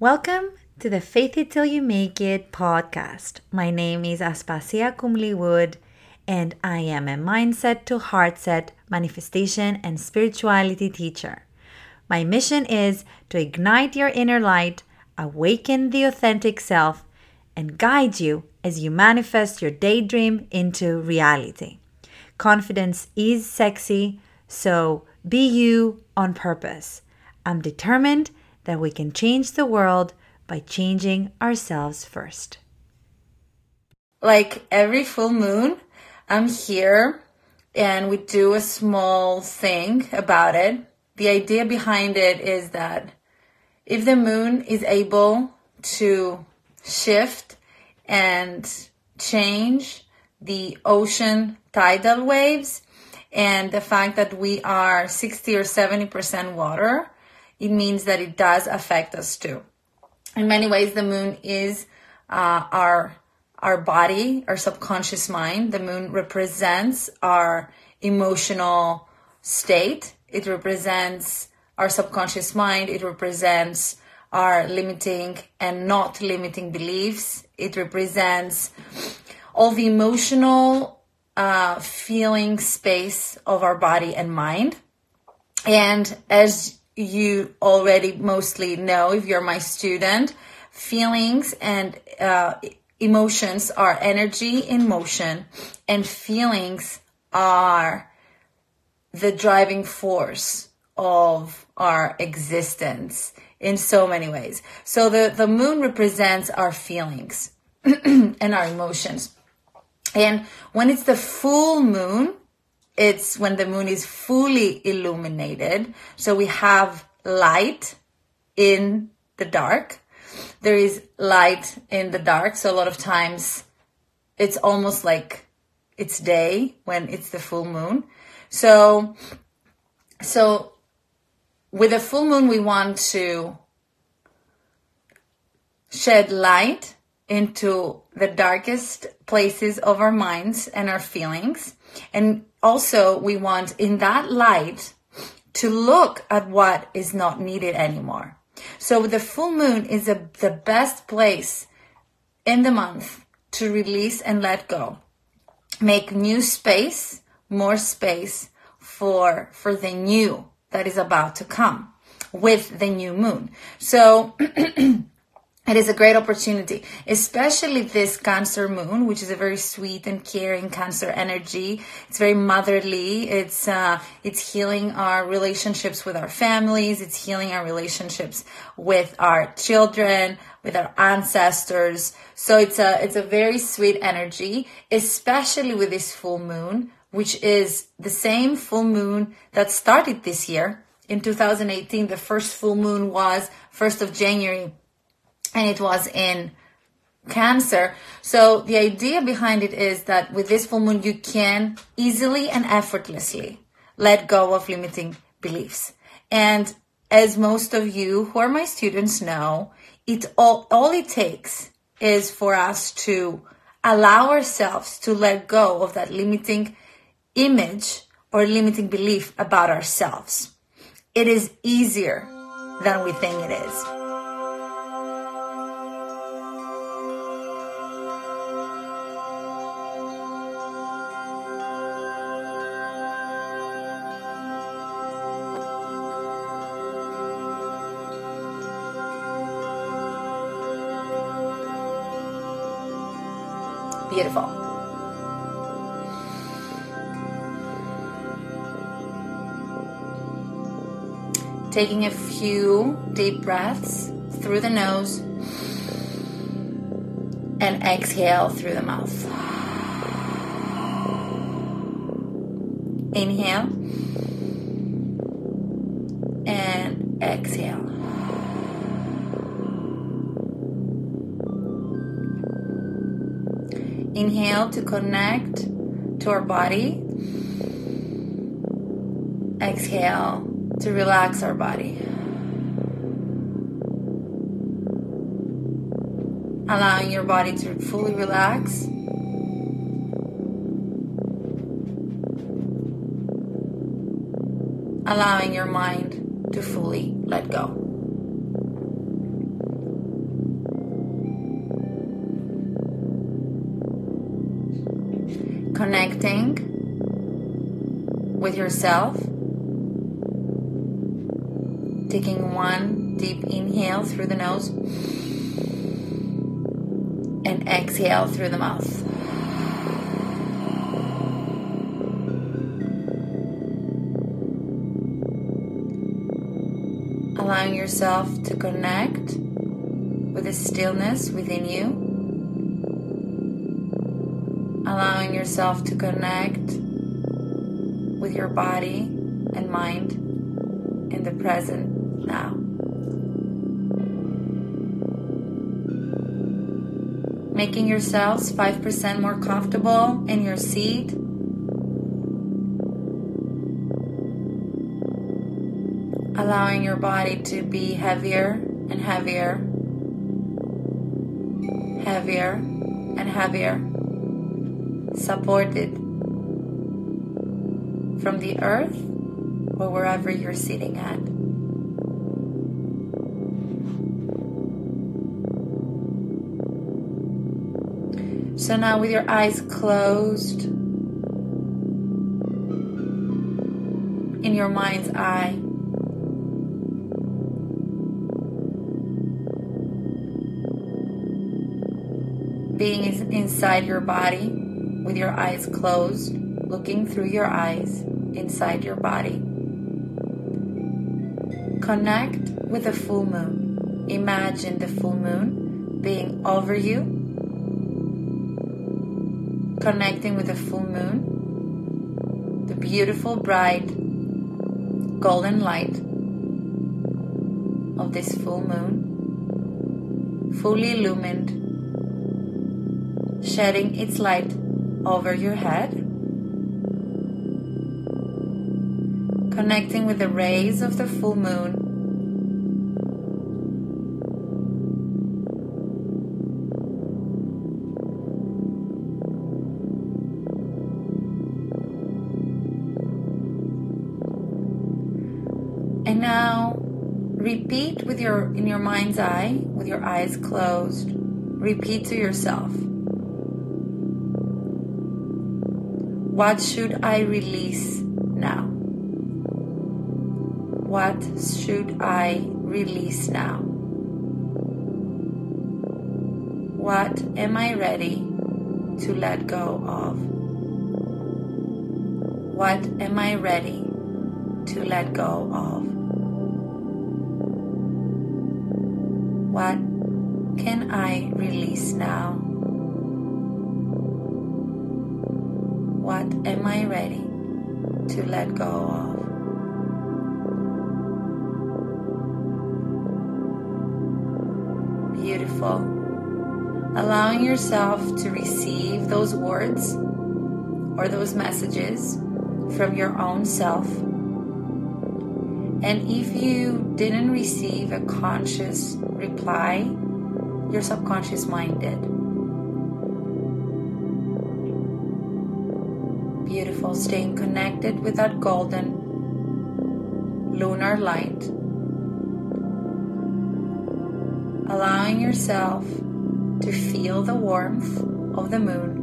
Welcome to the Faith It Till You Make It podcast. My name is Aspasia Kumli Wood, and I am a mindset to heartset, manifestation and spirituality teacher. My mission is to ignite your inner light, awaken the authentic self, and guide you as you manifest your daydream into reality. Confidence is sexy, so be you on purpose. I'm determined that we can change the world by changing ourselves first. Like every full moon, I'm here and we do a small thing about it. The idea behind it is that if the moon is able to shift and change the ocean tidal waves and the fact that we are 60 or 70% water, it means that it does affect us too. In many ways, the moon is uh, our our body, our subconscious mind. The moon represents our emotional state. It represents our subconscious mind. It represents our limiting and not limiting beliefs. It represents all the emotional uh, feeling space of our body and mind. And as you already mostly know, if you're my student, feelings and uh, emotions are energy in motion, and feelings are the driving force of our existence in so many ways. So the, the moon represents our feelings and our emotions. And when it's the full moon, it's when the moon is fully illuminated. So we have light in the dark. There is light in the dark. So a lot of times it's almost like it's day when it's the full moon. So, so with a full moon, we want to shed light into the darkest places of our minds and our feelings. And also, we want in that light to look at what is not needed anymore. So, the full moon is a, the best place in the month to release and let go. Make new space, more space for, for the new that is about to come with the new moon. So, it is a great opportunity, especially this Cancer moon, which is a very sweet and caring Cancer energy. It's very motherly. It's uh, it's healing our relationships with our families. It's healing our relationships with our children, with our ancestors. So it's a it's a very sweet energy, especially with this full moon, which is the same full moon that started this year in 2018. The first full moon was 1st of January and it was in cancer. So the idea behind it is that with this full moon, you can easily and effortlessly let go of limiting beliefs. And as most of you who are my students know, it all, all it takes is for us to allow ourselves to let go of that limiting image or limiting belief about ourselves. It is easier than we think it is. Beautiful. Taking a few deep breaths through the nose and exhale through the mouth. Inhale and exhale. Inhale to connect to our body. Exhale to relax our body. Allowing your body to fully relax. Allowing your mind to fully let go. Connecting with yourself. Taking one deep inhale through the nose and exhale through the mouth. Allowing yourself to connect with the stillness within you. Yourself to connect with your body and mind in the present now. Making yourselves 5% more comfortable in your seat. Allowing your body to be heavier and heavier, heavier and heavier, supported from the earth or wherever you're sitting at. So now, with your eyes closed, in your mind's eye, being inside your body with your eyes closed, looking through your eyes inside your body. Connect with the full moon. Imagine the full moon being over you, connecting with the full moon, the beautiful, bright, golden light of this full moon, fully illumined, shedding its light over your head, connecting with the rays of the full moon. And now repeat with your in your mind's eye with your eyes closed. Repeat to yourself. What should I release now? What should I release now? What am I ready to let go of? What am I ready to let go of? What can I release now? What am I ready to let go of? Beautiful. Allowing yourself to receive those words or those messages from your own self. And if you didn't receive a conscious reply, your subconscious mind did. Beautiful. Staying connected with that golden lunar light. Allowing yourself to feel the warmth of the moon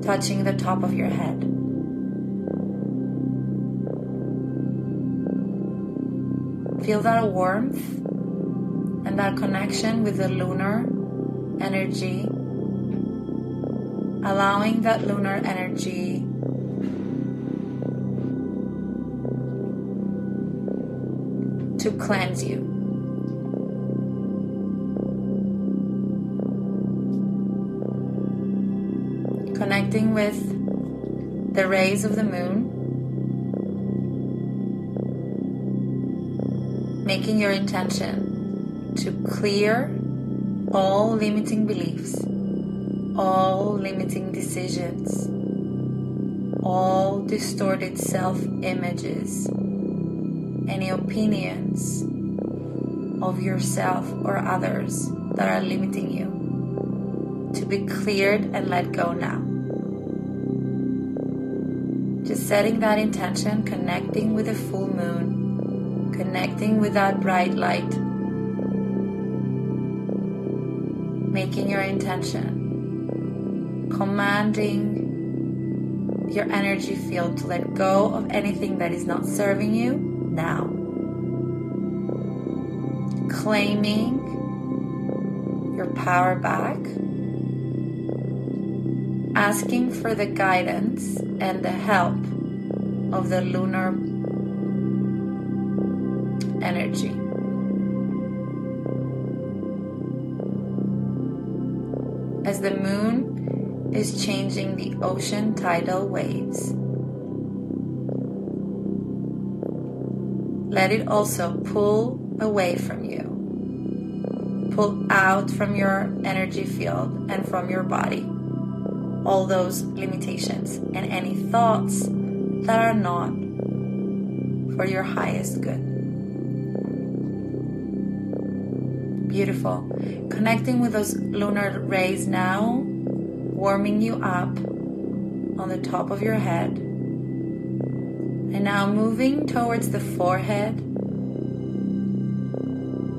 touching the top of your head. Feel that warmth and that connection with the lunar energy, allowing that lunar energy to cleanse you. Connecting with the rays of the moon. Making your intention to clear all limiting beliefs, all limiting decisions, all distorted self images, any opinions of yourself or others that are limiting you. To be cleared and let go now. Just setting that intention, connecting with the full moon, connecting with that bright light, making your intention commanding your energy field to let go of anything that is not serving you now. Claiming your power back, asking for the guidance and the help of the lunar energy. As the moon is changing the ocean tidal waves, let it also pull away from you. Pull out from your energy field and from your body all those limitations and any thoughts that are not for your highest good. Beautiful. Connecting with those lunar rays now, warming you up on the top of your head. And now moving towards the forehead,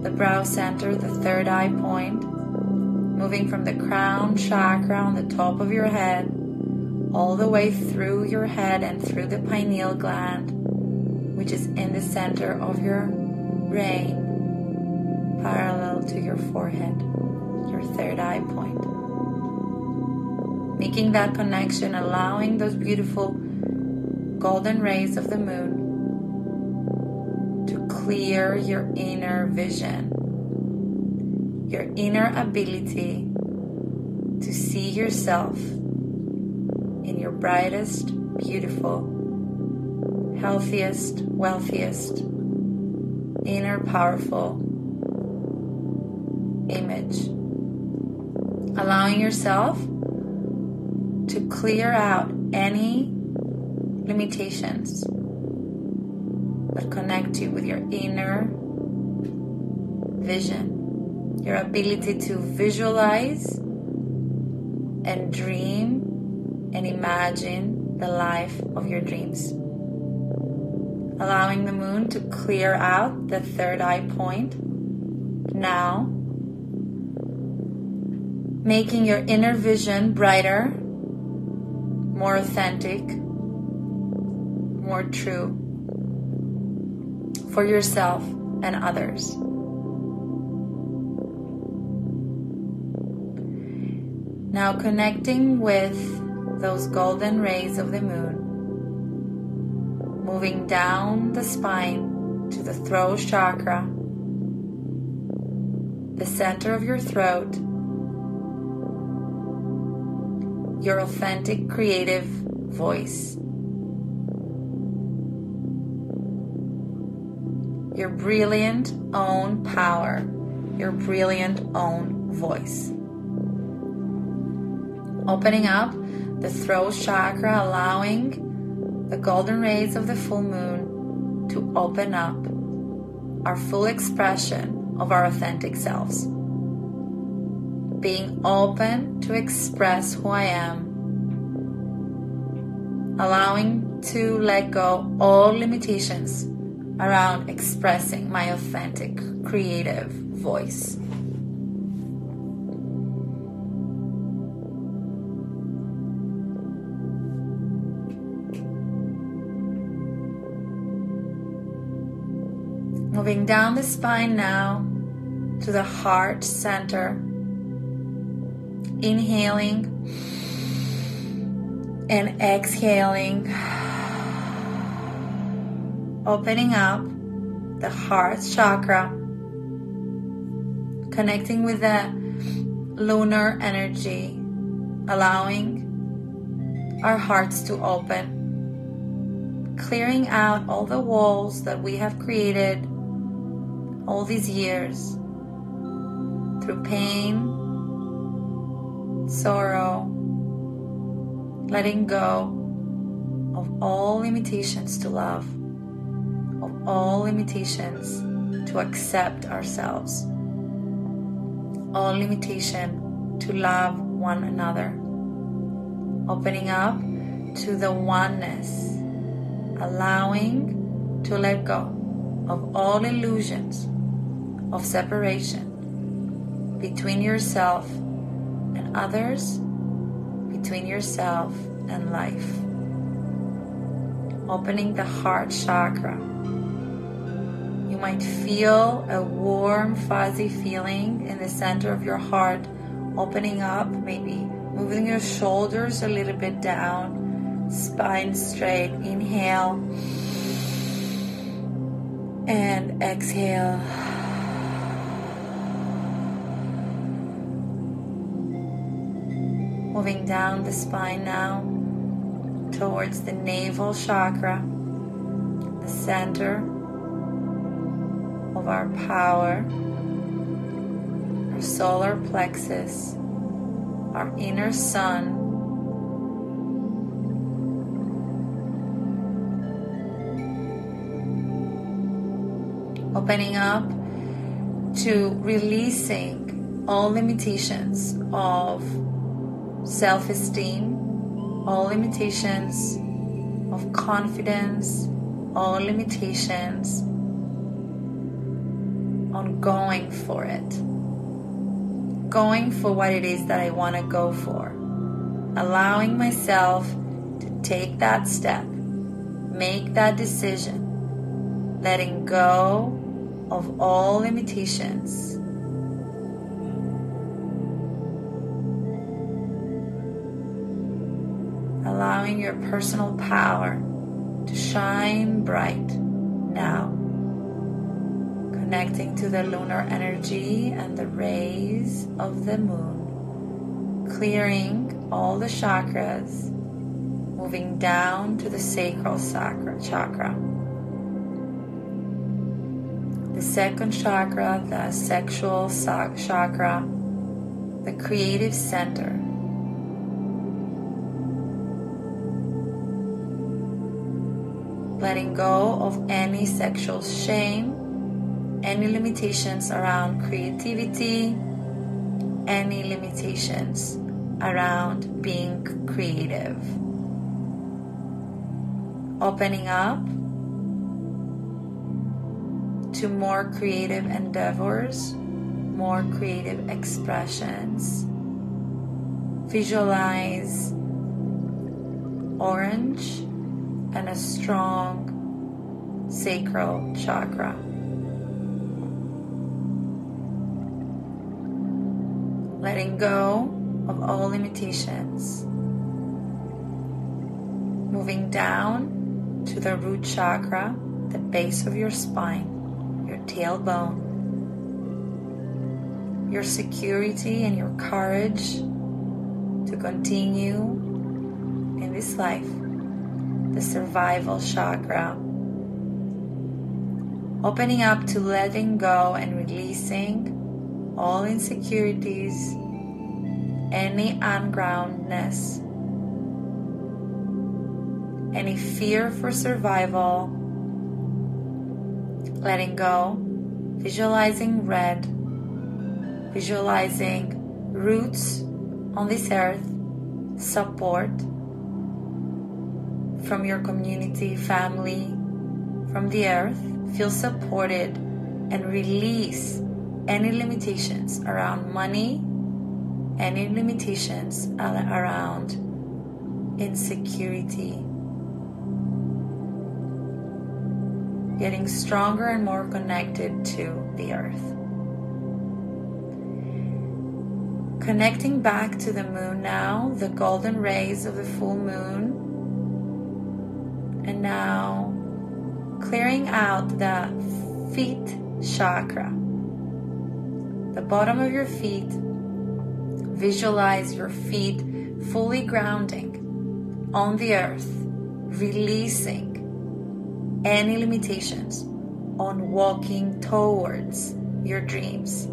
the brow center, the third eye point, moving from the crown chakra on the top of your head all the way through your head and through the pineal gland, which is in the center of your brain, parallel to your forehead, your third eye point. Making that connection, allowing those beautiful golden rays of the moon to clear your inner vision, your inner ability to see yourself in your brightest, beautiful, healthiest, wealthiest, inner powerful image. Allowing yourself to clear out any limitations that connect you with your inner vision, your ability to visualize and dream and imagine the life of your dreams. Allowing the moon to clear out the third eye point now, making your inner vision brighter, more authentic, more true for yourself and others. Now connecting with those golden rays of the moon, moving down the spine to the throat chakra, the center of your throat, your authentic creative voice. Your brilliant own power, your brilliant own voice. Opening up the throat chakra, allowing the golden rays of the full moon to open up our full expression of our authentic selves. Being open to express who I am, allowing to let go all limitations around expressing my authentic creative voice. Moving down the spine now to the heart center. Inhaling and exhaling. Opening up the heart chakra. Connecting with the lunar energy. Allowing our hearts to open. Clearing out all the walls that we have created all these years through pain, sorrow, letting go of all limitations to love, of all limitations to accept ourselves, all limitation to love one another, opening up to the oneness, allowing to let go of all illusions of separation between yourself others, between yourself and life. Opening the heart chakra. You might feel a warm, fuzzy feeling in the center of your heart opening up, maybe moving your shoulders a little bit down, spine straight. Inhale and exhale. Moving down the spine now towards the navel chakra, the center of our power, our solar plexus, our inner sun. Opening up to releasing all limitations of self esteem, all limitations of confidence, all limitations on going for it. Going for what it is that I want to go for. Allowing myself to take that step, make that decision, letting go of all limitations allowing your personal power to shine bright now. Connecting to the lunar energy and the rays of the moon, clearing all the chakras, moving down to the sacral chakra. The second chakra, the sexual chakra, the creative center letting go of any sexual shame, any limitations around creativity, any limitations around being creative. Opening up to more creative endeavors, more creative expressions. Visualize orange and a strong sacral chakra. Letting go of all limitations. Moving down to the root chakra, the base of your spine, your tailbone. Your security and your courage to continue in this life the survival chakra. Opening up to letting go and releasing all insecurities, any ungroundedness, any fear for survival. Letting go, visualizing red, visualizing roots on this earth, support from your community, family, from the earth. Feel supported and release any limitations around money, any limitations around insecurity. Getting stronger and more connected to the earth. Connecting back to the moon now, the golden rays of the full moon and now clearing out the feet chakra, the bottom of your feet. Visualize your feet fully grounding on the earth, releasing any limitations on walking towards your dreams,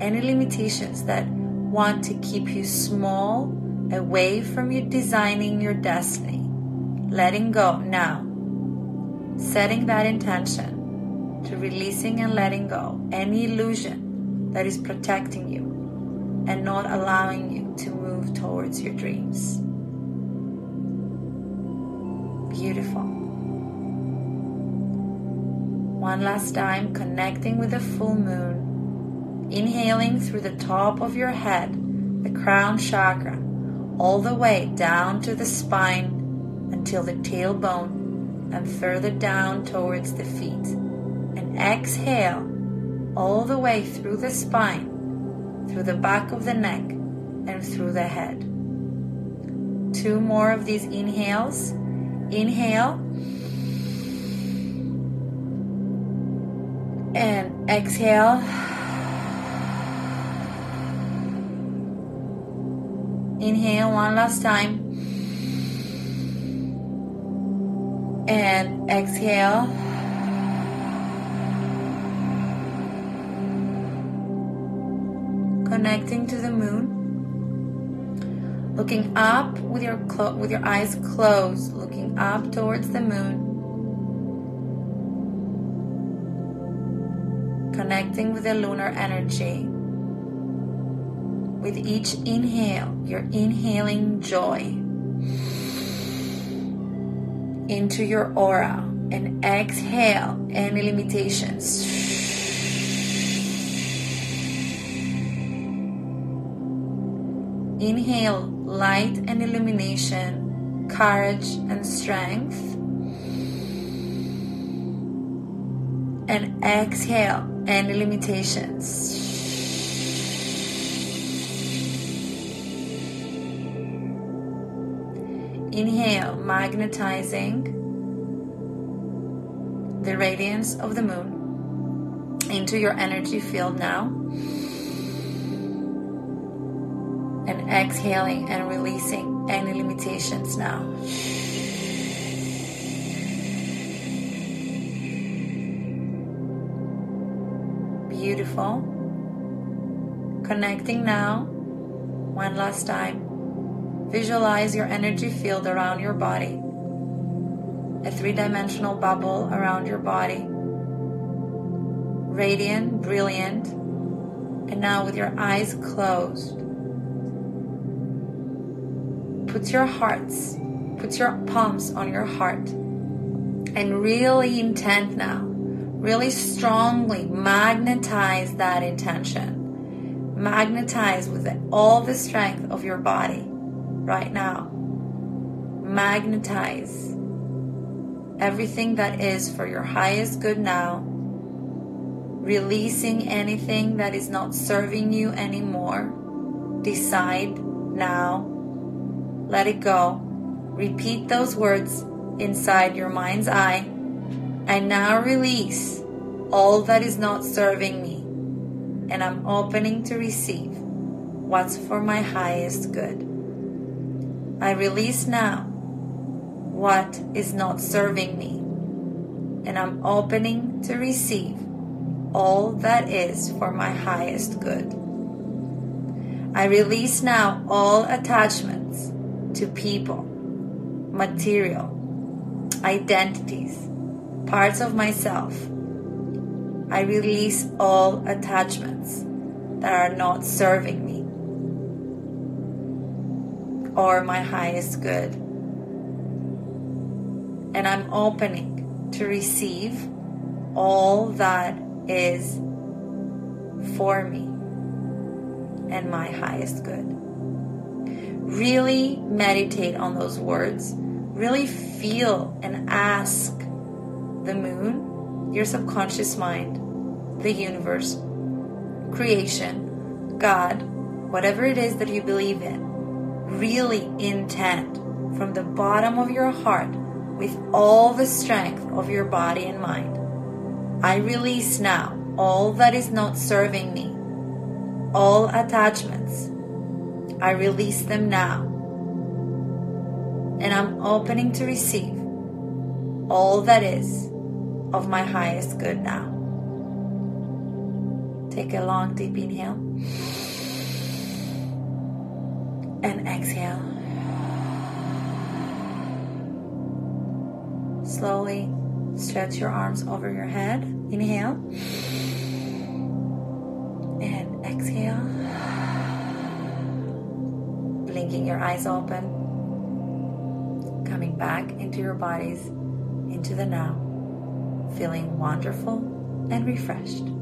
any limitations that want to keep you small away from you designing your destiny letting go now, setting that intention to releasing and letting go any illusion that is protecting you and not allowing you to move towards your dreams. Beautiful. One last time, connecting with the full moon, inhaling through the top of your head, the crown chakra, all the way down to the spine until the tailbone and further down towards the feet. And exhale all the way through the spine, through the back of the neck, and through the head. Two more of these inhales. Inhale. And exhale. Inhale one last time. And exhale. Connecting to the moon. Looking up with your clo- with your eyes closed, looking up towards the moon. Connecting with the lunar energy. With each inhale, you're inhaling joy into your aura and exhale any limitations. Inhale light and illumination, courage and strength. And exhale any limitations. Inhale, magnetizing the radiance of the moon into your energy field now. And exhaling and releasing any limitations now. Beautiful. Connecting now, one last time. Visualize your energy field around your body, a three dimensional bubble around your body. Radiant, brilliant, and now with your eyes closed, put your hearts, put your palms on your heart, and really intent now, really strongly magnetize that intention. Magnetize with all the strength of your body right now. Magnetize everything that is for your highest good now. Releasing anything that is not serving you anymore. Decide now. Let it go. Repeat those words inside your mind's eye. I now release all that is not serving me. And I'm opening to receive what's for my highest good. I release now what is not serving me, and I'm opening to receive all that is for my highest good. I release now all attachments to people, material, identities, parts of myself. I release all attachments that are not serving me or my highest good. And I'm opening to receive all that is for me and my highest good. Really meditate on those words. Really feel and ask the moon, your subconscious mind, the universe, creation, God, whatever it is that you believe in really intent from the bottom of your heart with all the strength of your body and mind. I release now all that is not serving me, all attachments. I release them now. And I'm opening to receive all that is of my highest good now. Take a long, deep inhale and exhale. Slowly stretch your arms over your head. Inhale and exhale. Blinking your eyes open. Coming back into your bodies, into the now. Feeling wonderful and refreshed.